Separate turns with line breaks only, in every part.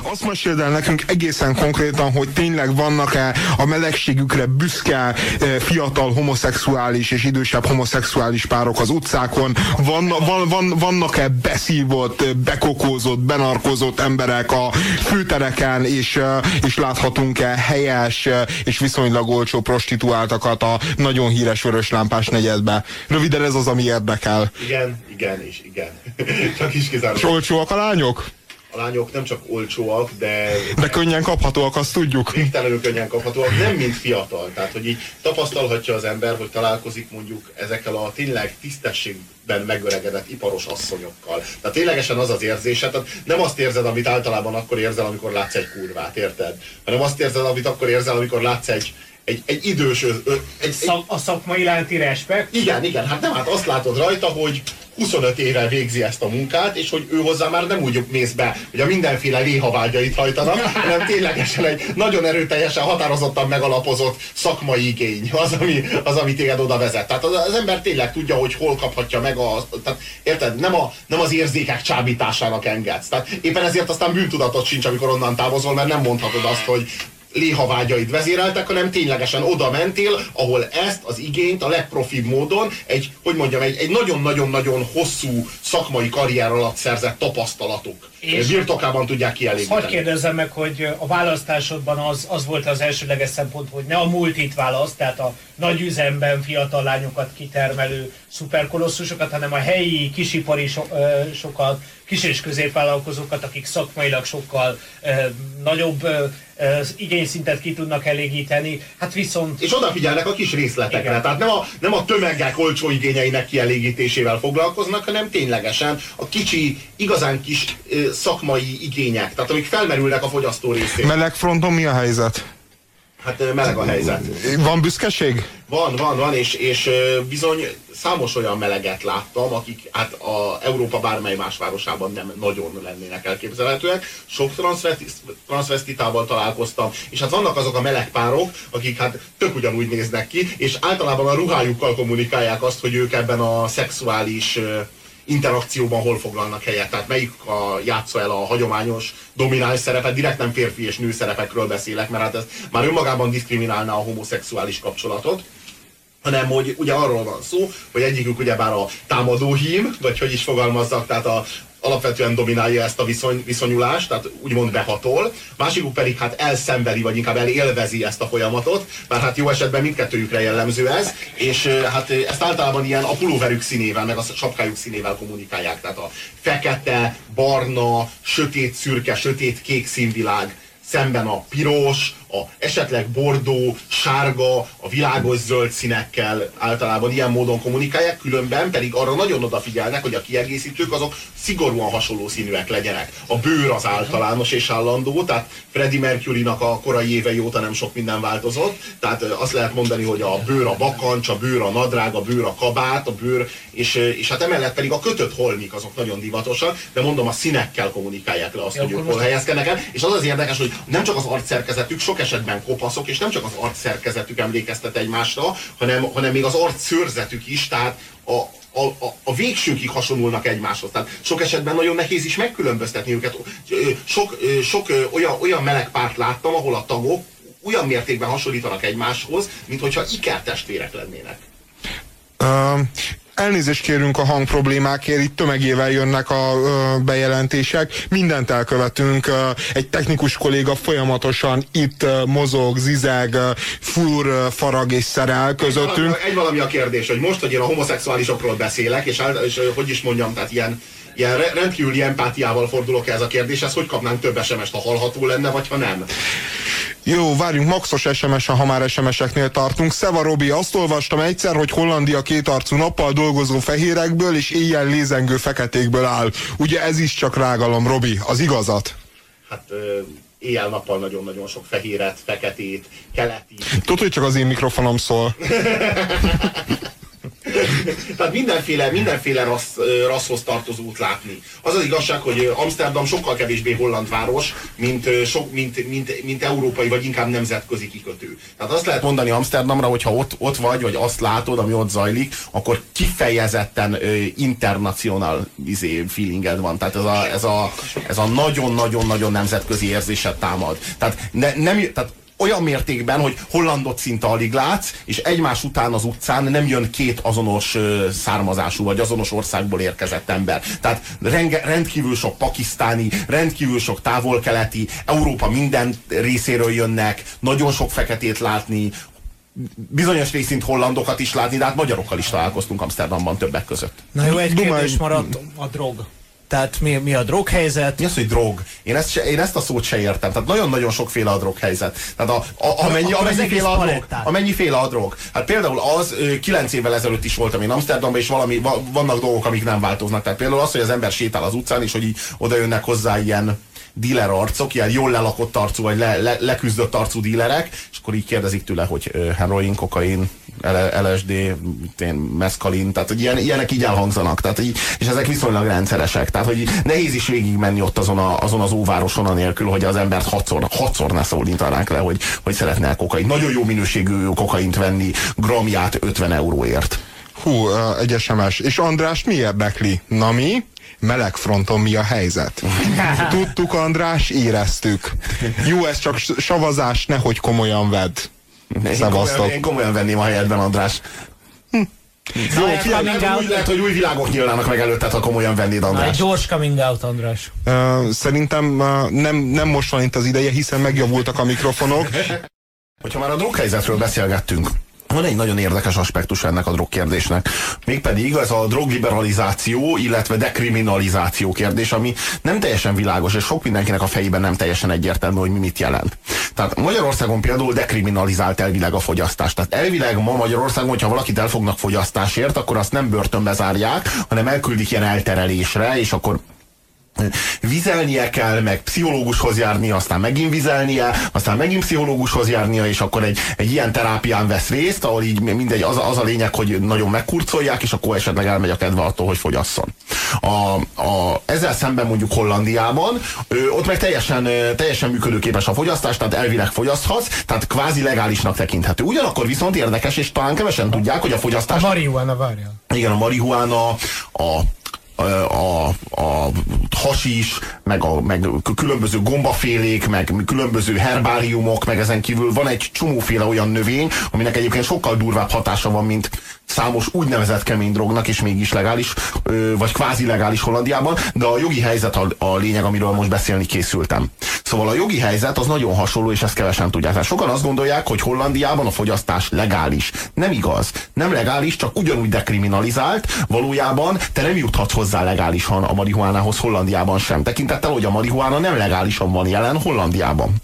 Azt meséld el nekünk egészen konkrétan, hogy tényleg vannak-e a melegségükre büszke e, fiatal homoszexuális és idősebb homoszexuális párok az utcákon? Van, van, van, vannak-e beszívott, bekokózott, benarkozott emberek a főtereken, és, e, és láthatunk-e helyes e, és viszonylag olcsó prostituáltakat a nagyon híres vöröslámpás negyedbe? Röviden ez az, ami érdekel.
Igen, igen és igen. Csak is kizárólag.
És olcsóak a lányok?
A lányok nem csak olcsóak, de...
De könnyen kaphatóak, azt tudjuk.
Végtelenül könnyen kaphatóak, nem mint fiatal. Tehát, hogy így tapasztalhatja az ember, hogy találkozik mondjuk ezekkel a tényleg tisztességben megöregedett iparos asszonyokkal. Tehát ténylegesen az az érzése, tehát nem azt érzed, amit általában akkor érzel, amikor látsz egy kurvát, érted? Hanem azt érzed, amit akkor érzel, amikor látsz egy, egy, egy idős... Egy,
egy, a szakmai iránti respekt?
Igen, igen, hát nem, hát azt látod rajta, hogy 25 éve végzi ezt a munkát, és hogy ő hozzá már nem úgy mész be, hogy a mindenféle léhavágyait hajtanak, hanem ténylegesen egy nagyon erőteljesen, határozottan megalapozott szakmai igény az, ami, az, ami téged oda vezet. Tehát az, az ember tényleg tudja, hogy hol kaphatja meg a... Tehát, érted? Nem, a, nem az érzékek csábításának engedsz. Tehát éppen ezért aztán bűntudatot sincs, amikor onnan távozol, mert nem mondhatod azt, hogy léhavágyaid vezéreltek, hanem ténylegesen oda mentél, ahol ezt az igényt a legprofibb módon egy, hogy mondjam, egy, nagyon-nagyon-nagyon hosszú szakmai karrier alatt szerzett tapasztalatok és birtokában tudják kielégíteni.
Hadd kérdezzem meg, hogy a választásodban az, az volt az elsődleges szempont, hogy ne a multit választ, tehát a nagy üzemben fiatal lányokat kitermelő szuperkolosszusokat, hanem a helyi kisipari so, ö, sokat, kis- és középvállalkozókat, akik szakmailag sokkal ö, nagyobb ö, igényszintet ki tudnak elégíteni, hát viszont...
És odafigyelnek a kis részletekre, Igen. tehát nem a, nem a tömegek olcsó igényeinek kielégítésével foglalkoznak, hanem ténylegesen a kicsi, igazán kis szakmai igények, tehát amik felmerülnek a fogyasztó részén.
Melegfronton mi a helyzet?
Hát meleg a helyzet.
Van büszkeség?
Van, van, van, és, és bizony számos olyan meleget láttam, akik hát a Európa bármely más városában nem nagyon lennének elképzelhetőek. Sok transvestitával találkoztam, és hát vannak azok a melegpárok, akik hát tök ugyanúgy néznek ki, és általában a ruhájukkal kommunikálják azt, hogy ők ebben a szexuális interakcióban hol foglalnak helyet, tehát melyik a, játsza el a hagyományos domináns szerepet, direkt nem férfi és nő szerepekről beszélek, mert hát ez már önmagában diszkriminálná a homoszexuális kapcsolatot hanem hogy ugye arról van szó, hogy egyikük ugyebár a támadó hím, vagy hogy is fogalmazzak, tehát a, alapvetően dominálja ezt a viszony, viszonyulást, tehát úgymond behatol, másikuk pedig hát elszenvedi, vagy inkább elélvezi ezt a folyamatot, mert hát jó esetben mindkettőjükre jellemző ez, és hát ezt általában ilyen a pulóverük színével, meg a sapkájuk színével kommunikálják, tehát a fekete, barna, sötét szürke, sötét kék színvilág szemben a piros, a esetleg bordó, sárga, a világos zöld színekkel általában ilyen módon kommunikálják, különben pedig arra nagyon odafigyelnek, hogy a kiegészítők azok szigorúan hasonló színűek legyenek. A bőr az általános és állandó, tehát Freddie Mercury-nak a korai évei óta nem sok minden változott, tehát azt lehet mondani, hogy a bőr a bakancs, a bőr a nadrág, a bőr a kabát, a bőr, és, és hát emellett pedig a kötött holmik azok nagyon divatosak, de mondom a színekkel kommunikálják le azt, ja, hogy ők hol helyezkednek el, és az az érdekes, hogy nem csak az arcszerkezetük, sok esetben kopaszok, és nem csak az arcszerkezetük emlékeztet egymásra, hanem, hanem még az arcszőrzetük is, tehát a, a, a, a végsőkig hasonlulnak egymáshoz. Tehát sok esetben nagyon nehéz is megkülönböztetni őket. Sok, sok olyan, olyan meleg párt láttam, ahol a tagok olyan mértékben hasonlítanak egymáshoz, mint hogyha ikertestvérek lennének.
Uh, elnézést kérünk a hangproblémákért, itt tömegével jönnek a ö, bejelentések, mindent elkövetünk, ö, egy technikus kolléga folyamatosan itt ö, mozog, zizeg, ö, fur, ö, farag és szerel közöttünk. Egy
valami, egy valami a kérdés, hogy most, hogy én a homoszexuálisokról beszélek, és, és hogy is mondjam, tehát ilyen ilyen rendkívüli empátiával fordulok ez a kérdéshez, hogy kapnánk több SMS-t, ha hallható lenne, vagy ha nem?
Jó, várjunk, maxos sms ha már SMS-eknél tartunk. Szeva Robi, azt olvastam egyszer, hogy Hollandia kétarcú nappal dolgozó fehérekből és éjjel lézengő feketékből áll. Ugye ez is csak rágalom, Robi, az igazat?
Hát éjjel-nappal nagyon-nagyon sok fehéret, feketét, keleti.
Tudod, hogy csak az én mikrofonom szól.
Tehát mindenféle, mindenféle rassz, rasszhoz tartozót látni. Az az igazság, hogy Amsterdam sokkal kevésbé holland város, mint, sok, mint, mint, mint európai, vagy inkább nemzetközi kikötő. Tehát azt lehet mondani Amsterdamra, hogy ha ott, ott vagy, vagy azt látod, ami ott zajlik, akkor kifejezetten internacional izé, feelinged van. Tehát ez a, ez a, ez a nagyon-nagyon-nagyon nemzetközi érzéset támad. Tehát, ne, nem, tehát olyan mértékben, hogy hollandot szinte alig látsz, és egymás után az utcán nem jön két azonos származású, vagy azonos országból érkezett ember. Tehát renge, rendkívül sok pakisztáni, rendkívül sok távol-keleti, Európa minden részéről jönnek, nagyon sok feketét látni, bizonyos részint hollandokat is látni, de hát magyarokkal is találkoztunk Amsterdamban többek között.
Na jó, egy kérdés maradt a drog. Tehát mi, mi a droghelyzet?
Mi az, hogy drog? Én ezt, se, én ezt a szót se értem. Tehát nagyon-nagyon sokféle a droghelyzet. Tehát a, a, amennyi, amennyiféle a drog. Amennyiféle a drog. Hát például az, kilenc évvel ezelőtt is voltam én Amsterdamban, és valami, vannak dolgok, amik nem változnak. Tehát például az, hogy az ember sétál az utcán, és hogy így oda jönnek hozzá ilyen díler arcok, ilyen jól lelakott arcú, vagy le, le, leküzdött arcú dílerek, és akkor így kérdezik tőle, hogy heroin, kokain, LSD, meszkalin, tehát hogy ilyen, ilyenek így elhangzanak, tehát így, és ezek viszonylag rendszeresek, tehát hogy nehéz is végigmenni ott azon, a, azon az óvároson anélkül, hogy az embert hatszor, hatszor ne szólintanák le, hogy, hogy szeretne kokain. Nagyon jó minőségű kokaint venni, gramját 50 euróért.
Hú, egy SMS. És András mi érdekli? Na mi? melegfronton mi a helyzet. Tudtuk, András, éreztük. Jó, ez csak savazás, nehogy komolyan vedd.
Én komolyan, én komolyan venném a helyedben, András. Hm. Jó, figyelj, lehet, úgy, lehet, hogy új világok nyílnának meg előtted, ha komolyan vennéd, András.
egy gyors coming out, András.
Uh, szerintem uh, nem, nem most van itt az ideje, hiszen megjavultak a mikrofonok.
Hogyha már a droghelyzetről beszélgettünk, van egy nagyon érdekes aspektus ennek a drogkérdésnek. Mégpedig ez a drogliberalizáció, illetve dekriminalizáció kérdés, ami nem teljesen világos, és sok mindenkinek a fejében nem teljesen egyértelmű, hogy mi mit jelent. Tehát Magyarországon például dekriminalizált elvileg a fogyasztást. Tehát elvileg ma Magyarországon, hogyha valakit elfognak fogyasztásért, akkor azt nem börtönbe zárják, hanem elküldik ilyen elterelésre, és akkor vizelnie kell, meg pszichológushoz járni, aztán megint vizelnie, aztán megint pszichológushoz járnia, és akkor egy, egy ilyen terápián vesz részt, ahol így mindegy, az, az a lényeg, hogy nagyon megkurcolják, és akkor esetleg elmegy a kedve attól, hogy fogyasszon. A, a, ezzel szemben mondjuk Hollandiában, ö, ott meg teljesen, ö, teljesen működőképes a fogyasztás, tehát elvileg fogyaszthatsz, tehát kvázi legálisnak tekinthető. Ugyanakkor viszont érdekes, és talán kevesen tudják, hogy a fogyasztás...
A marihuana, várja.
Igen, a marihuana, a a, a hasis, meg, a, meg különböző gombafélék, meg különböző herbáriumok, meg ezen kívül van egy csomóféle olyan növény, aminek egyébként sokkal durvább hatása van, mint számos úgynevezett kemény drognak, és mégis legális, vagy kvázi legális Hollandiában, de a jogi helyzet a, a lényeg, amiről most beszélni készültem. Szóval a jogi helyzet az nagyon hasonló, és ezt kevesen tudják. Tehát sokan azt gondolják, hogy Hollandiában a fogyasztás legális. Nem igaz. Nem legális, csak ugyanúgy dekriminalizált. Valójában te nem juthatsz hozzá legálisan a marihuánához Hollandiában sem. Tekintettel, hogy a marihuána nem legálisan van jelen Hollandiában.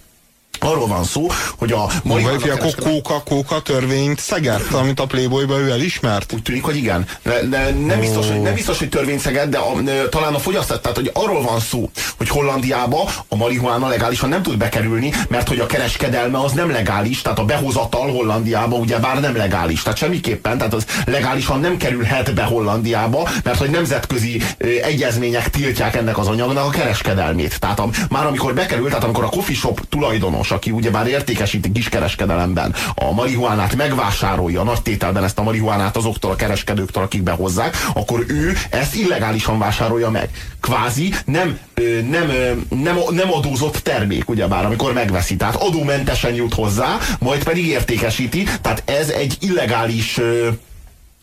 Arról van szó, hogy a
marihuana a kóka, kóka törvényt szegett, amit a Playboyba ő elismert?
Úgy tűnik, hogy igen. De, de nem, biztos, hogy, nem biztos, hogy törvény szegett, de a, talán a fogyasztás, tehát hogy arról van szó, hogy Hollandiába a marihuána legálisan nem tud bekerülni, mert hogy a kereskedelme az nem legális, tehát a behozatal Hollandiába ugye bár nem legális. Tehát semmiképpen, tehát az legálisan nem kerülhet be Hollandiába, mert hogy nemzetközi egyezmények tiltják ennek az anyagnak a kereskedelmét. Tehát a, már amikor bekerült, tehát amikor a coffee shop tulajdonos tulajdonos, aki ugyebár értékesíti kiskereskedelemben a marihuánát, megvásárolja nagy tételben ezt a marihuánát azoktól a kereskedőktől, akik behozzák, akkor ő ezt illegálisan vásárolja meg. Kvázi nem, nem, nem, nem adózott termék, ugyebár, amikor megveszi. Tehát adómentesen jut hozzá, majd pedig értékesíti. Tehát ez egy illegális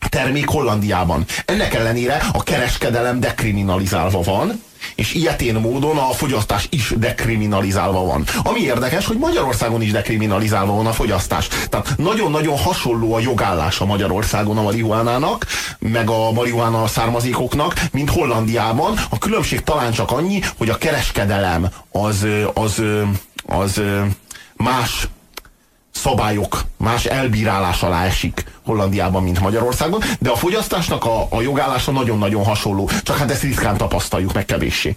termék Hollandiában. Ennek ellenére a kereskedelem dekriminalizálva van, és ilyetén módon a fogyasztás is dekriminalizálva van. Ami érdekes, hogy Magyarországon is dekriminalizálva van a fogyasztás. Tehát nagyon-nagyon hasonló a jogállás a Magyarországon a marihuánának, meg a marihuána származékoknak, mint Hollandiában. A különbség talán csak annyi, hogy a kereskedelem az, az, az, az más szabályok, más elbírálás alá esik Hollandiában, mint Magyarországon, de a fogyasztásnak a, a jogállása nagyon-nagyon hasonló, csak hát ezt ritkán tapasztaljuk meg kevéssé.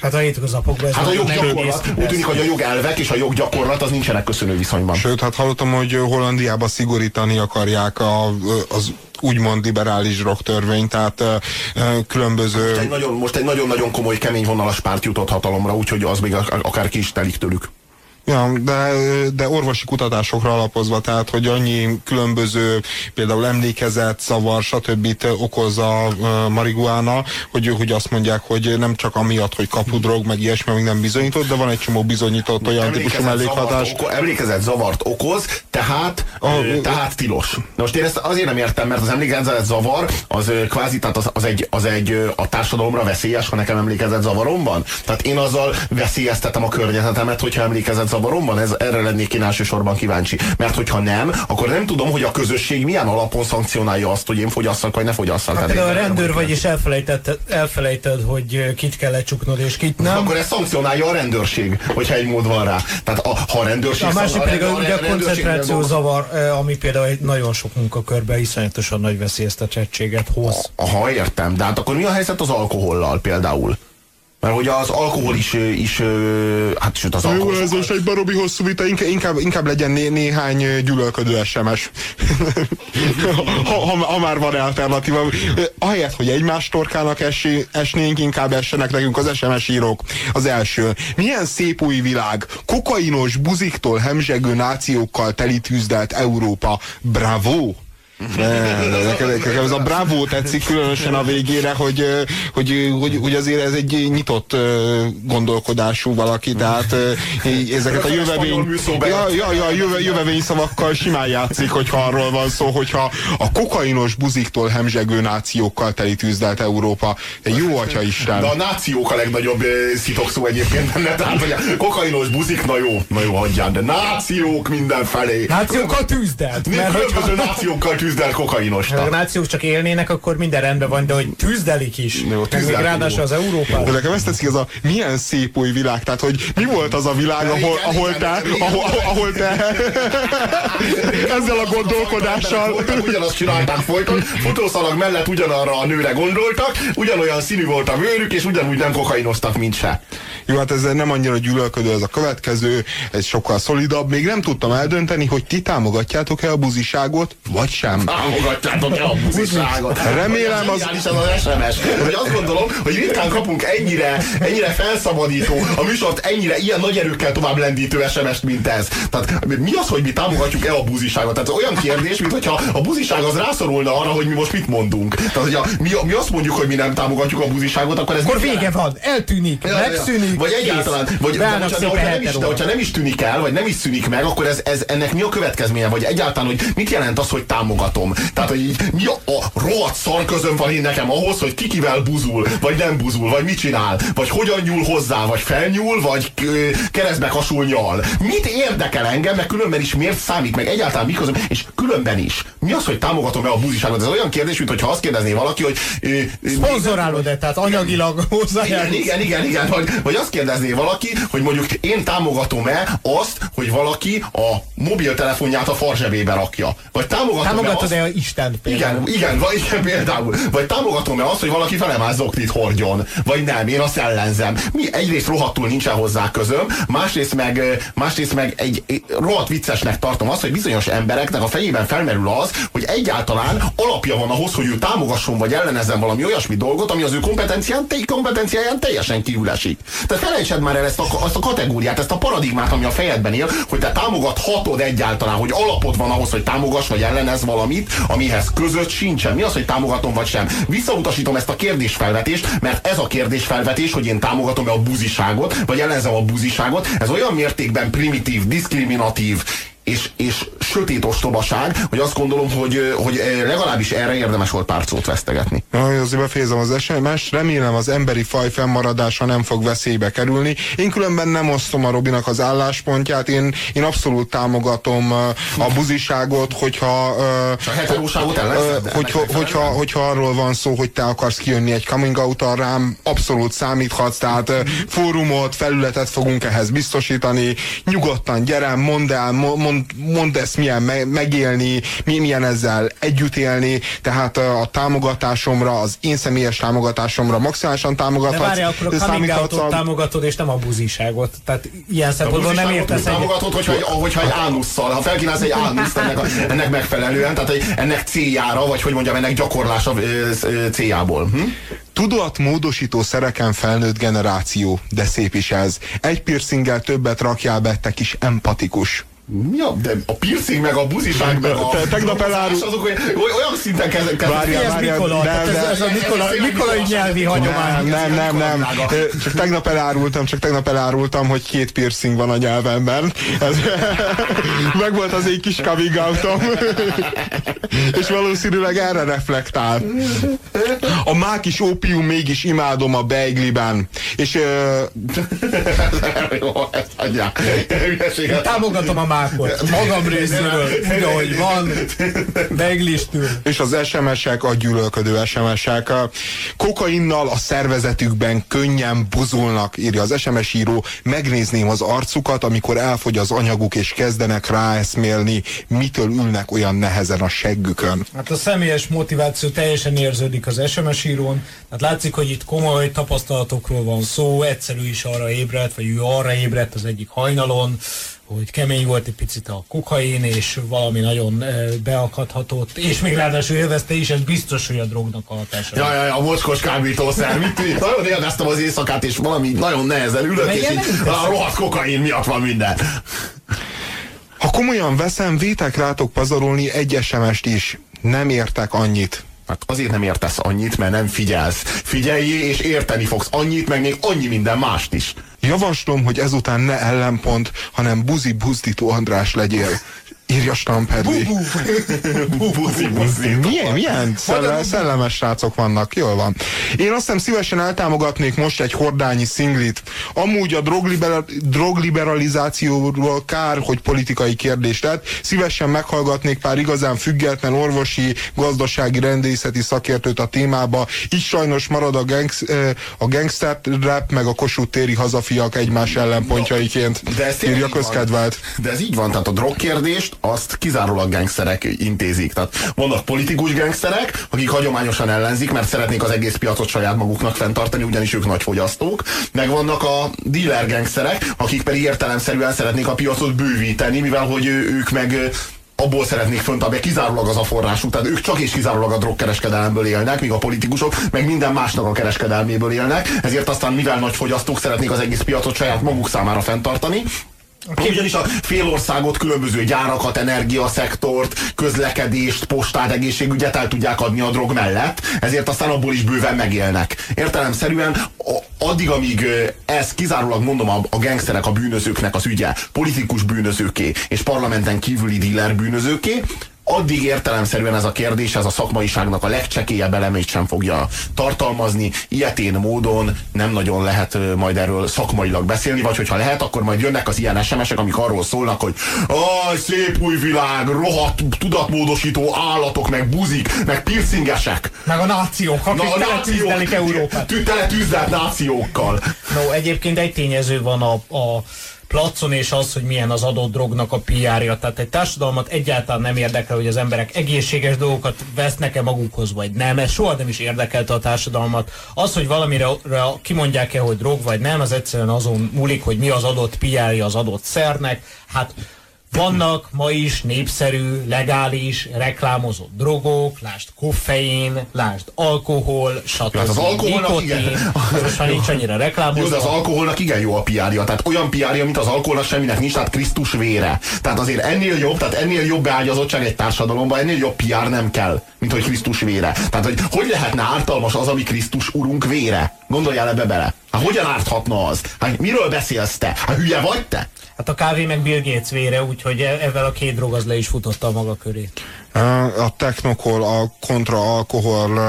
Hát a hétköznapokban ez
hát a joggyakorlat, úgy tűnik, hogy a jogelvek és a joggyakorlat az nincsenek köszönő viszonyban.
Sőt, hát hallottam, hogy Hollandiába szigorítani akarják a, az úgymond liberális drogtörvény, tehát különböző...
Most egy nagyon, most egy nagyon-nagyon komoly, kemény vonalas párt jutott hatalomra, úgyhogy az még akár ki is telik tőlük.
Ja, de, de orvosi kutatásokra alapozva, tehát, hogy annyi különböző, például emlékezet, szavar, stb. okoz a marihuána, hogy, hogy azt mondják, hogy nem csak amiatt, hogy kapudrog, meg ilyesmi, még nem bizonyított, de van egy csomó bizonyított olyan típusú mellékhatás.
Oko, emlékezet zavart okoz, tehát, a, tehát tilos. Na most én ezt azért nem értem, mert az emlékezet zavar, az kvázi, tehát az, az, egy, az egy a társadalomra veszélyes, ha nekem emlékezet zavarom van. Tehát én azzal veszélyeztetem a környezetemet, hogyha emlékezet zavar van, ez, erre lennék én elsősorban kíváncsi. Mert hogyha nem, akkor nem tudom, hogy a közösség milyen alapon szankcionálja azt, hogy én fogyasszak, vagy ne fogyasszak.
Hát, a rendőr vagy is elfelejted, elfelejted, hogy kit kell lecsuknod, és kit nem.
Akkor ezt szankcionálja a rendőrség, hogyha egy mód van rá. Tehát a, ha a rendőrség...
A másik pedig a, ugye a koncentráció zavar, ami például egy nagyon sok munkakörben iszonyatosan nagy veszélyeztetettséget hoz.
Ha értem, de hát akkor mi a helyzet az alkohollal például? Mert hogy az alkohol is, is hát sőt az alkohol...
Jó, ez most egy barobi hosszú vita, inkább, inkább legyen né, néhány gyűlölködő SMS. ha, ha, ha, már van alternatíva. Ahelyett, hogy egymás torkának esi, esnénk, inkább essenek nekünk az SMS írók. Az első. Milyen szép új világ. Kokainos buziktól hemzsegő nációkkal telítűzdelt Európa. Bravo! Nekem, nekem ez a bravo tetszik különösen a végére, hogy, hogy, hogy, hogy azért ez egy nyitott gondolkodású valaki, tehát ezeket a jövevény, ja, ja, ja, jöve, jövevény szavakkal simán játszik, hogyha arról van szó, hogyha a kokainos buziktól hemzsegő nációkkal teli tűzdelt Európa. Egy jó atya Isten.
De a nációk a legnagyobb szitokszó egyébként benne, tehát hogy a kokainos buzik, na jó, na jó, hagyján, de nációk mindenfelé.
Nációkkal tűzdelt.
Mert különböző nációkkal tűzdelt tűzdel kokainos.
Ha a nációk csak élnének, akkor minden rendben van, de hogy tűzdelik is. Jó, tűzdelik. Ráadásul az Európa.
De nekem ezt teszik, ez a milyen szép új világ. Tehát, hogy mi volt az a világ, ahol, ahol, te, ahol, ahol te ezzel a gondolkodással.
Ugyanazt csinálták folyton, futószalag mellett ugyanarra a nőre gondoltak, ugyanolyan színű volt a vőrük, és ugyanúgy nem kokainoztak, mint se.
Jó, hát ez nem annyira gyűlölködő, ez a következő, ez sokkal szolidabb. Még nem tudtam eldönteni, hogy ti támogatjátok-e a buziságot, vagy sem.
Támogatjátok-e a buziságot?
Remélem
az... az az SMS. Hogy azt gondolom, hogy ritkán kapunk ennyire, ennyire felszabadító, a műsort ennyire ilyen nagy erőkkel tovább lendítő SMS-t, mint ez. Tehát mi az, hogy mi támogatjuk-e a buziságot? Tehát olyan kérdés, mint hogyha a buziság az rászorulna arra, hogy mi most mit mondunk. Tehát, hogyha mi, mi azt mondjuk, hogy mi nem támogatjuk a buziságot, akkor ez
akkor vége van, eltűnik, ja, megszűnik,
vagy egyáltalán, vagy, de, hogyha, hogyha nem is, de hogyha nem is tűnik el, vagy nem is szűnik meg, akkor ez, ez ennek mi a következménye? Vagy egyáltalán, hogy mit jelent az, hogy támogatom? Tehát, hogy így, mi a, a rohadt szar közön van én nekem ahhoz, hogy kikivel buzul, vagy nem buzul, vagy mit csinál, vagy hogyan nyúl hozzá, vagy felnyúl, vagy keresztbe kasul nyal. Mit érdekel engem, meg különben is miért számít, meg egyáltalán mi közöm, és különben is. Mi az, hogy támogatom-e a buziságot? Ez olyan kérdés, mint hogyha azt kérdezné valaki, hogy...
Szponzorálod-e, tehát anyagilag hozzájárulsz?
Igen, igen, igen, igen, vagy, vagy azt kérdezné valaki, hogy mondjuk én támogatom-e azt, hogy valaki a mobiltelefonját a farzsebébe rakja. Vagy támogatom-e
Támogatod-e azt... Isten
például? Igen, igen, vagy, igen, például. Vagy támogatom-e azt, hogy valaki felemázzoknit hordjon? Vagy nem, én azt ellenzem. Mi egyrészt rohadtul nincsen hozzá közöm, másrészt meg, másrészt meg egy, egy rohadt viccesnek tartom azt, hogy bizonyos embereknek a fejében felmerül az, hogy egyáltalán alapja van ahhoz, hogy ő támogasson vagy ellenezzen valami olyasmi dolgot, ami az ő kompetencián, kompetenciáján teljesen esik. Tehát felejtsed már el ezt a, azt a kategóriát, ezt a paradigmát, ami a fejedben él, hogy te támogathatod egyáltalán, hogy alapod van ahhoz, hogy támogass vagy ellenez valamit, amihez között sincsen. Mi az, hogy támogatom vagy sem? Visszautasítom ezt a kérdésfelvetést, mert ez a kérdésfelvetés, hogy én támogatom-e a buziságot, vagy ellenzem a buziságot, ez olyan mértékben primitív, diszkriminatív, és, és sötét ostobaság, hogy azt gondolom, hogy, hogy legalábbis erre érdemes volt pár szót vesztegetni.
Ja, azért befejezem az SMS, remélem az emberi faj fennmaradása nem fog veszélybe kerülni. Én különben nem osztom a Robinak az álláspontját, én, én abszolút támogatom a buziságot, hogyha...
a heteróságot
hogyha, hogyha, hogyha arról van szó, hogy te akarsz kijönni egy coming out rám, abszolút számíthatsz, tehát fórumot, felületet fogunk ehhez biztosítani, nyugodtan gyere, mondd el, mond, mondd ezt mi milyen me megélni, mi, milyen ezzel együtt élni, tehát a támogatásomra, az én személyes támogatásomra maximálisan támogathatsz. De
várj, akkor a coming out támogatod, és nem a buziságot. Tehát ilyen szempontból nem értesz
egy... Támogatod, hogyha, hogyha egy ánusszal, ha felkínálsz egy ánuszt ennek, ennek megfelelően, tehát ennek céljára, vagy hogy mondjam, ennek gyakorlása céljából. Hm?
Tudatmódosító szereken felnőtt generáció, de szép is ez. Egy piercinggel többet rakjál be, te kis empatikus.
Ja, de a piercing meg a buziság meg a...
Te, tegnap elárul...
azok olyan, olyan szinten kezdek...
Várjál, ez Nikola, nem, ez, ez a Nikola, nikolai nyelvi hagyomány.
Nem, nem, nem, nem. Csak tegnap elárultam, csak tegnap elárultam, hogy két piercing van a nyelvemben. Ez, meg volt az egy kis coming outom. És valószínűleg erre reflektál. A mák is ópium mégis imádom a beigliben. És...
Támogatom a mák mákot. Magam részéről, úgy, ahogy van, beglistül.
És az SMS-ek, a gyűlölködő SMS-ek kokainnal a szervezetükben könnyen buzulnak, írja az SMS író. Megnézném az arcukat, amikor elfogy az anyaguk, és kezdenek ráeszmélni, mitől ülnek olyan nehezen a seggükön.
Hát a személyes motiváció teljesen érződik az SMS írón. Hát látszik, hogy itt komoly tapasztalatokról van szó, egyszerű is arra ébredt, vagy ő arra ébredt az egyik hajnalon, hogy kemény volt egy picit a kokain, és valami nagyon beakadhatott, és még ráadásul élvezte is, ez biztos, hogy a drognak a hatása.
Ja, ja, ja, a mocskos kábítószer, mit, mit, nagyon élveztem az éjszakát, és valami nagyon nehezen ülök, és így, a rohadt kokain miatt van minden.
Ha komolyan veszem, vétek rátok pazarolni egy SMS-t is. Nem értek annyit.
Hát azért nem értesz annyit, mert nem figyelsz. Figyeljé, és érteni fogsz annyit, meg még annyi minden mást is.
Javaslom, hogy ezután ne ellenpont, hanem buzi buzdító András legyél. Írja Stampedli. milyen, milyen szelle, szellemes srácok vannak, jól van. Én azt hiszem szívesen eltámogatnék most egy hordányi szinglit. Amúgy a drogliber, drogliberalizációról kár, hogy politikai kérdés lett. Szívesen meghallgatnék pár igazán független orvosi, gazdasági, rendészeti szakértőt a témába. Így sajnos marad a, gangs, a gangster rap meg a Kossuth téri hazafiak egymás ellenpontjaiként. De ez írja közkedvelt.
De ez így van, tehát a drogkérdést azt kizárólag gangsterek intézik. Tehát vannak politikus gangsterek, akik hagyományosan ellenzik, mert szeretnék az egész piacot saját maguknak fenntartani, ugyanis ők nagy fogyasztók. Meg vannak a dealer gangsterek, akik pedig értelemszerűen szeretnék a piacot bővíteni, mivel hogy ők meg abból szeretnék fönt, kizárólag az a forrásuk, tehát ők csak és kizárólag a drogkereskedelemből élnek, míg a politikusok meg minden másnak a kereskedelméből élnek, ezért aztán mivel nagy fogyasztók szeretnék az egész piacot saját maguk számára fenntartani, Okay. Ugyanis a félországot, különböző gyárakat, energiaszektort, közlekedést, postát, egészségügyet el tudják adni a drog mellett, ezért aztán abból is bőven megélnek. Értelemszerűen addig, amíg ez kizárólag mondom a, a gangsterek, a bűnözőknek az ügye, politikus bűnözőké és parlamenten kívüli dealer bűnözőké, addig értelemszerűen ez a kérdés, ez a szakmaiságnak a legcsekélyebb elemét sem fogja tartalmazni. Ilyetén módon nem nagyon lehet majd erről szakmailag beszélni, vagy hogyha lehet, akkor majd jönnek az ilyen SMS-ek, amik arról szólnak, hogy aj, szép új világ, rohadt tudatmódosító állatok, meg buzik, meg piercingesek.
Meg a nációk, akik Na, a nációk, Európát.
Tele tűzdelt nációkkal.
No, egyébként egy tényező van a, a placon és az, hogy milyen az adott drognak a PR-ja. Tehát egy társadalmat egyáltalán nem érdekel, hogy az emberek egészséges dolgokat vesznek-e magukhoz, vagy nem. Ez soha nem is érdekelte a társadalmat. Az, hogy valamire kimondják-e, hogy drog vagy nem, az egyszerűen azon múlik, hogy mi az adott PR-ja az adott szernek. Hát vannak ma is népszerű, legális, reklámozott drogok, lásd koffein, lásd alkohol, stb. Hát
az alkoholnak igen.
Most már nincs annyira reklámozva.
Jó, az alkoholnak igen jó a piárja. Tehát olyan piárja, mint az alkoholnak semminek nincs, tehát Krisztus vére. Tehát azért ennél jobb, tehát ennél jobb beágyazottság egy társadalomban, ennél jobb piár nem kell, mint hogy Krisztus vére. Tehát, hogy hogy lehetne ártalmas az, ami Krisztus urunk vére? Gondoljál ebbe bele. Hát hogyan árthatna az? Hát miről beszélsz te? Hát hülye vagy te?
Hát a kávé meg Bill Gates vére, úgyhogy e- ezzel a két drog az le is futotta a maga körét.
A technokol, a kontra-alkohol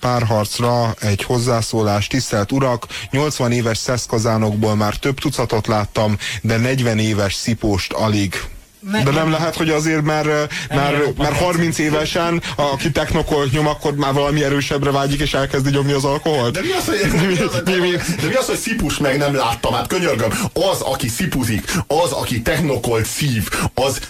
párharcra egy hozzászólás. Tisztelt urak, 80 éves szeszkazánokból már több tucatot láttam, de 40 éves szipóst alig. Ne, De nem lehet, hogy azért, mert, mert, mert 30 évesen, aki technokolt nyom, akkor már valami erősebbre vágyik, és elkezdi nyomni az alkoholt?
De mi az, hogy, de mi az, de mi, de mi az, hogy szipus meg nem láttam? Hát könyörgöm, az, aki szipuzik, az, aki technokolt szív, az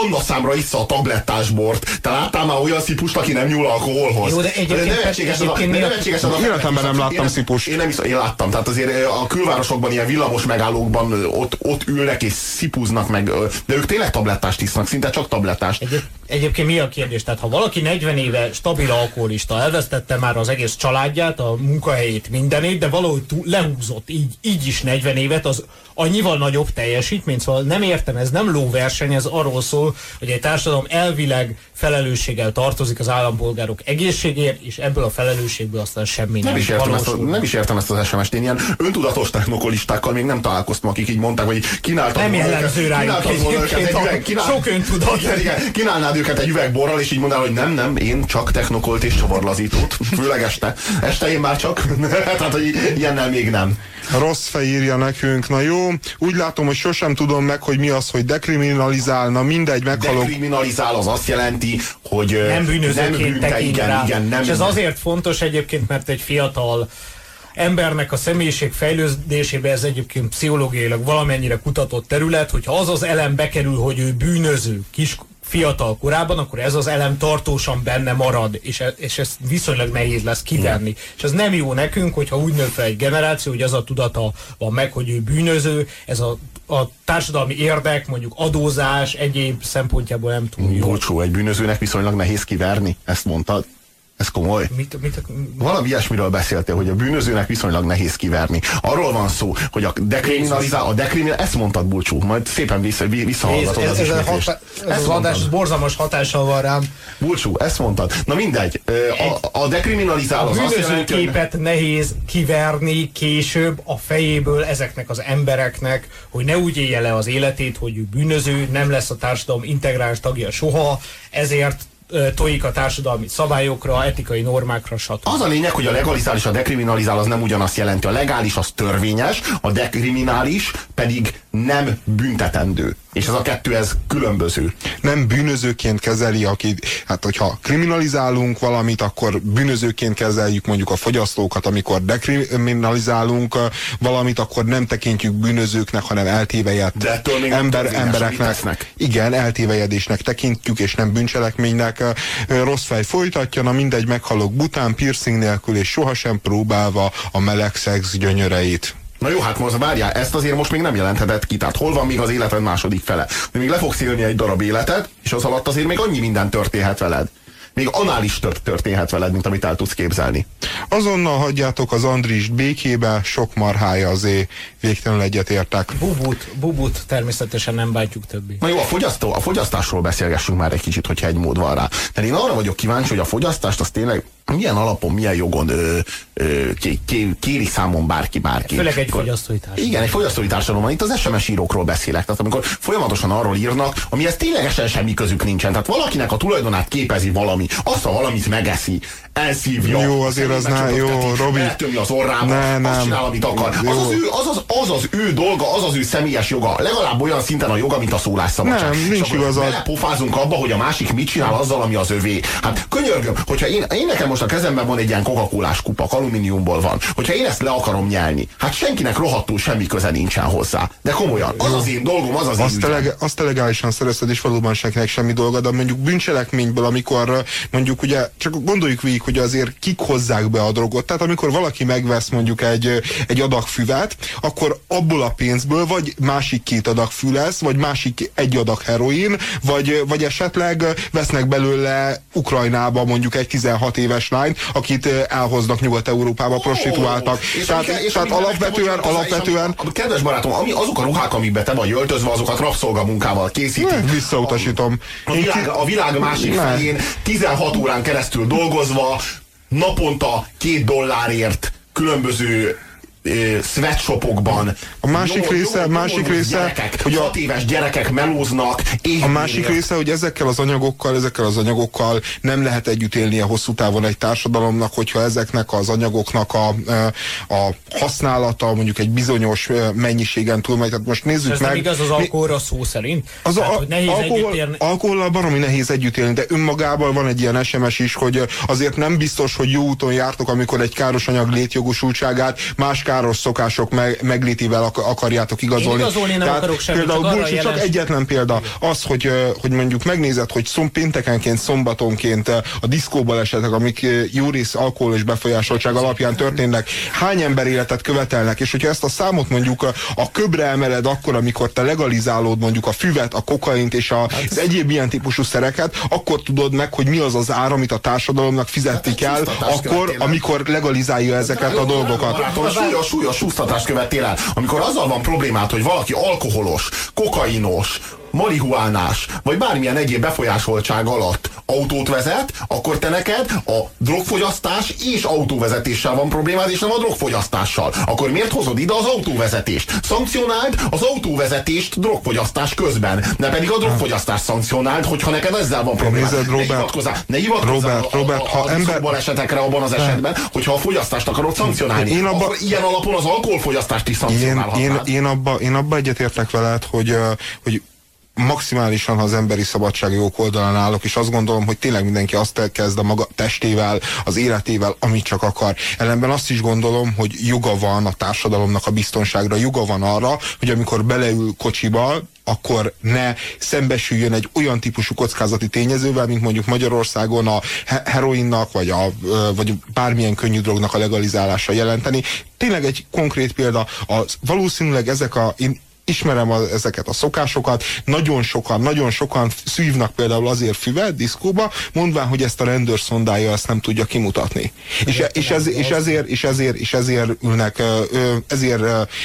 kannaszámra issza a tablettás bort. Te láttál már olyan szipust, aki nem nyúl alkoholhoz?
Jó, de egyébként-
nevetséges az a-
egyébként
de
mi a-
nevetséges az a
Életemben nem láttam szipust.
Én nem is, én láttam. Tehát azért a külvárosokban ilyen villamos megállókban ott, ott ülnek és szipuznak meg, de ők tényleg tablettást isznak, szinte csak tablettást.
Egy, egyébként mi a kérdés? Tehát ha valaki 40 éve stabil alkoholista, elvesztette már az egész családját, a munkahelyét, mindenét, de valahogy túl, lehúzott így, így is 40 évet, az annyival nagyobb teljesítmény, szóval nem értem, ez nem lóverseny, ez arról szól, hogy egy társadalom elvileg felelősséggel tartozik az állampolgárok egészségért, és ebből a felelősségből aztán semmi nem,
Nem is, értem ezt a, nem is értem ezt az SMS-t. Én ilyen öntudatos technokolistákkal még nem találkoztam, akik így mondták, hogy kínáltam
Nem jellemző rájuk
kínáltam volna őket egy kínál-
sok öntudat.
Igen, igen, kínálnád őket egy üvegborral, és így mondanál, hogy nem, nem, én csak technokolt és csavarlazítót. Főleg este. Este én már csak. Tehát, hogy ilyennel még nem.
Rossz fej írja nekünk, na jó, úgy látom, hogy sosem tudom meg, hogy mi az, hogy dekriminalizálna, mindegy, meghalok.
Dekriminalizál az azt jelenti, hogy
nem bűnözőként
bünte,
tekint
igen,
rá.
igen, nem
és ez azért fontos egyébként, mert egy fiatal embernek a személyiség fejlődésébe ez egyébként pszichológiailag valamennyire kutatott terület, hogyha az az elem bekerül, hogy ő bűnöző kis fiatal korában, akkor ez az elem tartósan benne marad, és, e, és ez viszonylag nehéz lesz kivenni. És ez nem jó nekünk, hogyha úgy nő fel egy generáció, hogy az a tudata van meg, hogy ő bűnöző, ez a, a társadalmi érdek, mondjuk adózás, egyéb szempontjából nem túl jó.
Olcsó egy bűnözőnek viszonylag nehéz kiverni, ezt mondtad. Ez komoly.
Mit, mit,
Valami ilyesmiről beszéltél, hogy a bűnözőnek viszonylag nehéz kiverni. Arról van szó, hogy a dekriminalizál, a dekriminal, ezt mondtad Bulcsú, majd szépen vissza, visszahallgatod
ez,
az
ez, ez, a
ismétlést.
hatá, ez az adás ez borzalmas hatással van rám.
Bulcsú, ezt mondtad. Na mindegy, a, a dekriminalizál
A
az azt jelenti, hogy...
bűnözőképet nehéz kiverni később a fejéből ezeknek az embereknek, hogy ne úgy élje le az életét, hogy ő bűnöző, nem lesz a társadalom integráns tagja soha, ezért tojik a társadalmi szabályokra, etikai normákra, stb.
Az a lényeg, hogy a legalizál és a dekriminalizál az nem ugyanazt jelenti. A legális az törvényes, a dekriminális pedig nem büntetendő. És ez a kettő, ez különböző.
nem bűnözőként kezeli, aki, hát hogyha kriminalizálunk valamit, akkor bűnözőként kezeljük mondjuk a fogyasztókat, amikor dekriminalizálunk valamit, akkor nem tekintjük bűnözőknek, hanem eltévejedt
De még
ember, embereknek. Igen, eltévejedésnek tekintjük, és nem bűncselekménynek. Rossz fej folytatja, na mindegy, meghalok bután, piercing nélkül, és sohasem próbálva a meleg szex gyönyöreit.
Na jó, hát most várjál, ezt azért most még nem jelentheted ki. Tehát hol van még az életed második fele? De még le fogsz élni egy darab életed, és az alatt azért még annyi minden történhet veled. Még annál is több történhet veled, mint amit el tudsz képzelni.
Azonnal hagyjátok az Andrist békébe, sok marhája azé végtelenül egyetértek.
Bubut, bubut természetesen nem bántjuk többé.
Na jó, a, fogyasztó, a fogyasztásról beszélgessünk már egy kicsit, hogyha egy mód van rá. Tehát én arra vagyok kíváncsi, hogy a fogyasztást az tényleg milyen alapon, milyen jogon ö, ö, ké, ké, kéri számon bárki, bárki.
Főleg egy fogyasztói társadalom.
Igen, egy fogyasztói társadalomban. Itt az SMS írókról beszélek. Tehát amikor folyamatosan arról írnak, amihez ténylegesen semmi közük nincsen. Tehát valakinek a tulajdonát képezi valami, azt a valamit megeszi, elszívja.
Jó, azért az
szemébe
ne- jó, Robi.
beletömi az orrába,
Ne,
azt
nem.
csinál, amit akar. Az
Jó.
az, ő, az, az, az az ő dolga, az az ő személyes joga. Legalább olyan szinten a joga, mint a szólásszabadság.
Nem, nincs igazad.
Belepofázunk abba, hogy a másik mit csinál azzal, ami az övé. Hát könyörgöm, hogyha én, én nekem most a kezemben van egy ilyen coca kupak, alumíniumból van. Hogyha én ezt le akarom nyelni, hát senkinek rohadtul semmi köze nincsen hozzá. De komolyan, az az én dolgom, az az én
Azt,
ügyem.
leg, azt legálisan szerezted, és valóban senkinek semmi dolga, de mondjuk bűncselekményből, amikor mondjuk ugye, csak gondoljuk végig, hogy azért kik hozzák be a drogot. Tehát amikor valaki megvesz mondjuk egy, egy adag füvet, akkor abból a pénzből vagy másik két adag fű lesz, vagy másik egy adag heroin, vagy, vagy esetleg vesznek belőle Ukrajnába mondjuk egy 16 éves lányt, akit elhoznak Nyugat-Európába, prostituáltak.
És
Tehát,
és
tehát alapvetően, alapvetően
ami- Kedves barátom, ami, azok a ruhák, amikbe te vagy öltözve, azokat rabszolgamunkával készítik.
Ne, visszautasítom.
A
Én
világ, a világ másik
Ne.
felén 16 órán keresztül dolgozva, naponta két dollárért különböző sweatshopokban.
A másik
Jó-
része-
jó-
másik része,
gyerekek,
hogy a-
hat éves gyerekek melóznak.
A
éheznek.
másik része, hogy ezekkel az anyagokkal, ezekkel az anyagokkal nem lehet együtt élnie hosszú távon egy társadalomnak, hogyha ezeknek az anyagoknak a, a használata mondjuk egy bizonyos mennyiségen túlmegy. Tehát most nézzük
Ez
meg.
nem igaz az alkoholra szó szerint?
az
Tehát,
a,
nehéz
alkohol, alkohollal baromi nehéz együtt élni, de önmagában van egy ilyen SMS is, hogy azért nem biztos, hogy jó úton jártok, amikor egy káros anyag létjogosultságát más káros káros szokások meg, meglétével ak akarjátok igazolni.
Én igazolni. nem
Tehát
akarok semmit,
például
csak arra
Bulcsi, csak egyetlen példa. Az, hogy, hogy mondjuk megnézed, hogy szom, péntekenként, szombatonként a diszkóbal esetek, amik rész alkohol és befolyásoltság alapján történnek, hány ember életet követelnek, és hogyha ezt a számot mondjuk a, a köbre emeled akkor, amikor te legalizálod mondjuk a füvet, a kokaint és a, az egyéb ilyen típusú szereket, akkor tudod meg, hogy mi az az ár, amit a társadalomnak fizetni kell,
csúsztatást
akkor, amikor legalizálja ezeket a dolgokat.
Súlyos, súlyos súsztatást követtél el. Amikor azzal van problémát, hogy valaki alkoholos, kokainos, marihuánás, vagy bármilyen egyéb befolyásoltság alatt autót vezet, akkor te neked a drogfogyasztás és autóvezetéssel van problémád, és nem a drogfogyasztással. Akkor miért hozod ide az autóvezetést? Szankcionáld az autóvezetést drogfogyasztás közben, ne pedig a drogfogyasztást szankcionáld, hogyha neked ezzel van problémád.
Nézed,
ne
Robert,
hivatkozzál, ne hivatkozzál
Robert,
a, a,
Robert,
a,
ha
a
ember-
ember... esetekre abban az esetben, hogyha a fogyasztást akarod szankcionálni.
Én abba-
akkor ilyen alapon az alkoholfogyasztást is
Én,
szankcionálhatnád.
én, én, abba, én abba egyetértek veled, hogy, hogy maximálisan, ha az emberi szabadságjogok oldalán állok, és azt gondolom, hogy tényleg mindenki azt kezd a maga testével, az életével, amit csak akar. Ellenben azt is gondolom, hogy joga van a társadalomnak a biztonságra, joga van arra, hogy amikor beleül kocsiba, akkor ne szembesüljön egy olyan típusú kockázati tényezővel, mint mondjuk Magyarországon a he- heroinnak, vagy, a, vagy bármilyen könnyű drognak a legalizálása jelenteni. Tényleg egy konkrét példa, az, valószínűleg ezek a, én ismerem a, ezeket a szokásokat, nagyon sokan, nagyon sokan szívnak például azért füvet diszkóba, mondván, hogy ezt a rendőr szondája ezt nem tudja kimutatni. És, és, ez, és, ezért, és, ezért, és ezért ülnek, ezért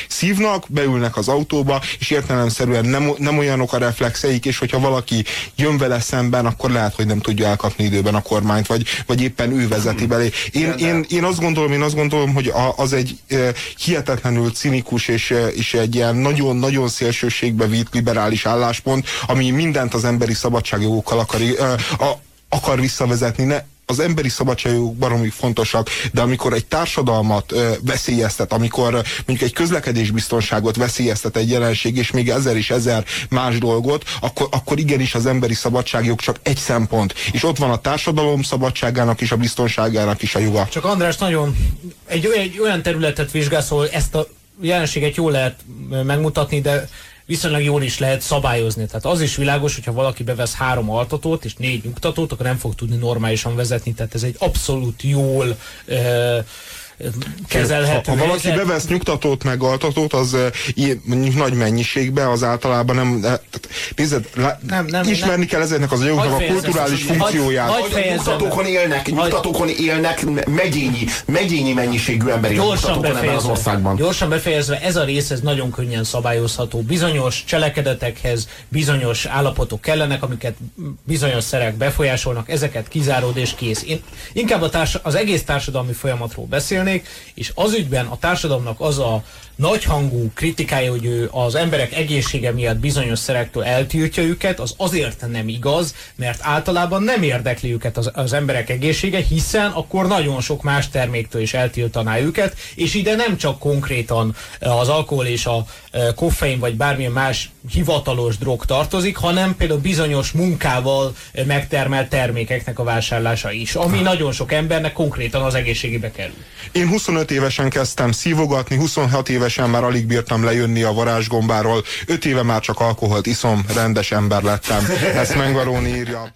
szívnak, beülnek az autóba, és értelemszerűen nem, nem olyanok a reflexeik, és hogyha valaki jön vele szemben, akkor lehet, hogy nem tudja elkapni időben a kormányt, vagy, vagy éppen ő vezeti belé. Én, én, én azt gondolom, én azt gondolom, hogy az egy hihetetlenül cinikus és, és egy ilyen nagyon-nagyon szélsőségbe vitt liberális álláspont, ami mindent az emberi szabadságjogokkal akar, akar visszavezetni. Ne, az emberi szabadságjogok baromi fontosak, de amikor egy társadalmat ö, veszélyeztet, amikor mondjuk egy közlekedésbiztonságot veszélyeztet egy jelenség, és még ezer és ezer más dolgot, akkor, akkor igenis az emberi szabadságjog csak egy szempont. És ott van a társadalom szabadságának és a biztonságának is a joga.
Csak András nagyon egy, egy olyan területet vizsgálsz, ahol ezt a jelenséget jól lehet megmutatni, de viszonylag jól is lehet szabályozni. Tehát az is világos, hogyha valaki bevesz három altatót és négy nyugtatót, akkor nem fog tudni normálisan vezetni. Tehát ez egy abszolút jól ö, kezelhető
Ha, ha valaki
helyzet.
bevesz nyugtatót meg altatót, az ilyen, mondjuk nagy mennyiségbe, az általában nem... Tehát, nézd, lá,
Nem, nem,
ismerni
nem.
kell ezeknek az anyagoknak a kulturális
ezt,
funkcióját.
Hogy
fejezzem
nyugtatókon élnek, nyugtatókon élnek megyényi, megyényi mennyiségű emberi
Gyorsan
ebben az
befejezve,
országban.
gyorsan befejezve, ez a rész ez nagyon könnyen szabályozható. Bizonyos cselekedetekhez bizonyos állapotok kellenek, amiket bizonyos szerek befolyásolnak, ezeket kizárod és kész. Én inkább a társ- az egész társadalmi folyamatról beszélnék, és az ügyben a társadalomnak az a nagyhangú kritikája, hogy ő az emberek egészsége miatt bizonyos szerektől eltiltja őket, az azért nem igaz, mert általában nem érdekli őket az, az emberek egészsége, hiszen akkor nagyon sok más terméktől is eltiltaná őket, és ide nem csak konkrétan az alkohol és a eh, koffein vagy bármilyen más hivatalos drog tartozik, hanem például bizonyos munkával eh, megtermelt termékeknek a vásárlása is, ami nagyon sok embernek konkrétan az egészségébe kerül.
Én 25 évesen kezdtem szívogatni, 26 évesen már alig bírtam lejönni a varázsgombáról, 5 éve már csak alkoholt iszom, rendes ember lettem. Ezt Mengaróni írja.